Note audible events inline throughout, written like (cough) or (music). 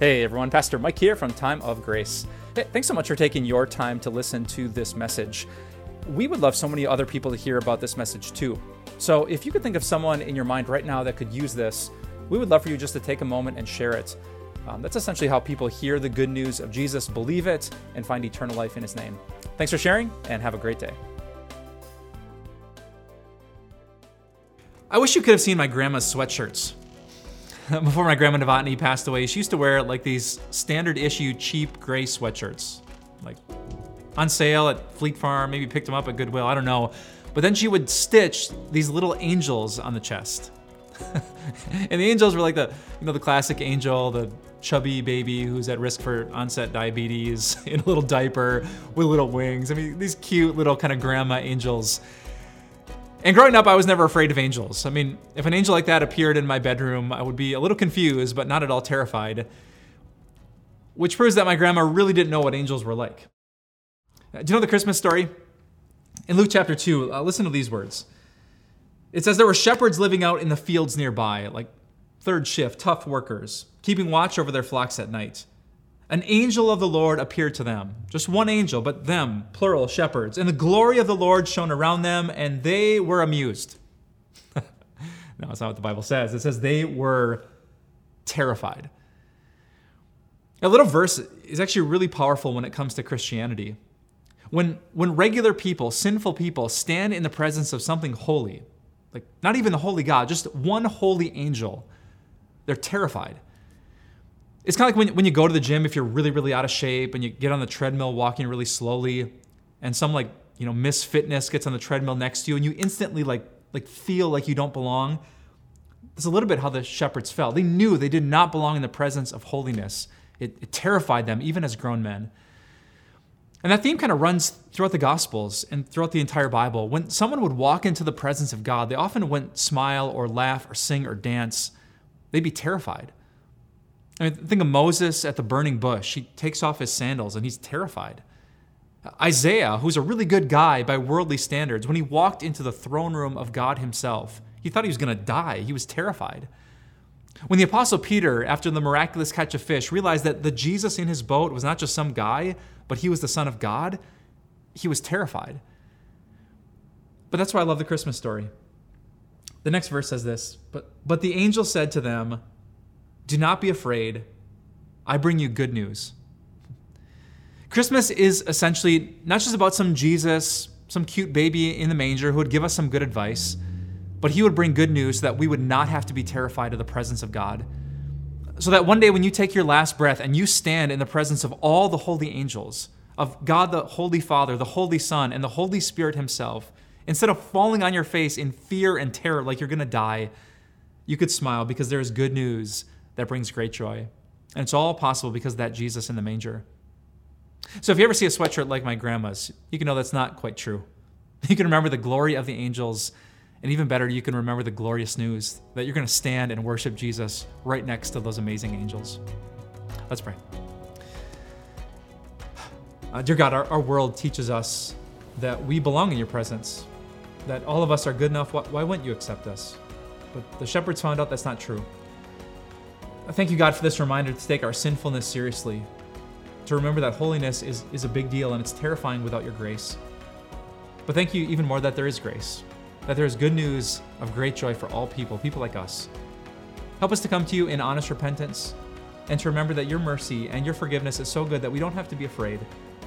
Hey everyone, Pastor Mike here from Time of Grace. Hey, thanks so much for taking your time to listen to this message. We would love so many other people to hear about this message too. So if you could think of someone in your mind right now that could use this, we would love for you just to take a moment and share it. Um, that's essentially how people hear the good news of Jesus, believe it, and find eternal life in his name. Thanks for sharing, and have a great day. I wish you could have seen my grandma's sweatshirts. (laughs) before my grandma Novotny passed away, she used to wear like these standard issue cheap gray sweatshirts, like on sale at Fleet Farm, maybe picked them up at Goodwill, I don't know. But then she would stitch these little angels on the chest. (laughs) and the angels were like the, you know, the classic angel, the chubby baby who's at risk for onset diabetes (laughs) in a little diaper with little wings. I mean, these cute little kind of grandma angels. And growing up, I was never afraid of angels. I mean, if an angel like that appeared in my bedroom, I would be a little confused, but not at all terrified. Which proves that my grandma really didn't know what angels were like. Uh, do you know the Christmas story? In Luke chapter 2, uh, listen to these words. It says there were shepherds living out in the fields nearby, like third shift, tough workers, keeping watch over their flocks at night an angel of the Lord appeared to them. Just one angel, but them, plural, shepherds. And the glory of the Lord shone around them, and they were amused. (laughs) no, that's not what the Bible says. It says they were terrified. A little verse is actually really powerful when it comes to Christianity. When, when regular people, sinful people, stand in the presence of something holy, like not even the holy God, just one holy angel, they're terrified. It's kind of like when, when you go to the gym, if you're really, really out of shape and you get on the treadmill walking really slowly, and some like, you know, Miss Fitness gets on the treadmill next to you and you instantly like, like feel like you don't belong. That's a little bit how the shepherds felt. They knew they did not belong in the presence of holiness. It, it terrified them, even as grown men. And that theme kind of runs throughout the Gospels and throughout the entire Bible. When someone would walk into the presence of God, they often wouldn't smile or laugh or sing or dance. They'd be terrified. I mean, think of Moses at the burning bush. He takes off his sandals and he's terrified. Isaiah, who's a really good guy by worldly standards, when he walked into the throne room of God himself, he thought he was going to die. He was terrified. When the Apostle Peter, after the miraculous catch of fish, realized that the Jesus in his boat was not just some guy, but he was the Son of God, he was terrified. But that's why I love the Christmas story. The next verse says this But, but the angel said to them, do not be afraid. I bring you good news. Christmas is essentially not just about some Jesus, some cute baby in the manger who would give us some good advice, but he would bring good news so that we would not have to be terrified of the presence of God. So that one day when you take your last breath and you stand in the presence of all the holy angels, of God the Holy Father, the Holy Son, and the Holy Spirit Himself, instead of falling on your face in fear and terror like you're gonna die, you could smile because there is good news that brings great joy. And it's all possible because of that Jesus in the manger. So if you ever see a sweatshirt like my grandma's, you can know that's not quite true. (laughs) You can remember the glory of the angels, and even better, you can remember the glorious news that you're going to stand and worship Jesus right next to those amazing angels. Let's pray. Uh, dear God, our, our world teaches us that we belong in your presence, that all of us are good enough. Why, why wouldn't you accept us? But the shepherds found out that's not true. Thank you, God, for this reminder to take our sinfulness seriously, to remember that holiness is, is a big deal and it's terrifying without your grace. But thank you even more that there is grace, that there is good news of great joy for all people, people like us. Help us to come to you in honest repentance and to remember that your mercy and your forgiveness is so good that we don't have to be afraid,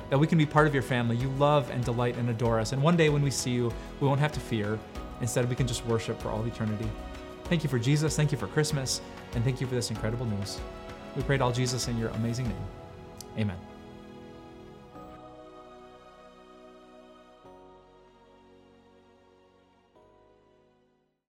that we can be part of your family. You love and delight and adore us. And one day when we see you, we won't have to fear. Instead, we can just worship for all eternity. Thank you for Jesus. Thank you for Christmas. And thank you for this incredible news. We pray to all Jesus in your amazing name. Amen.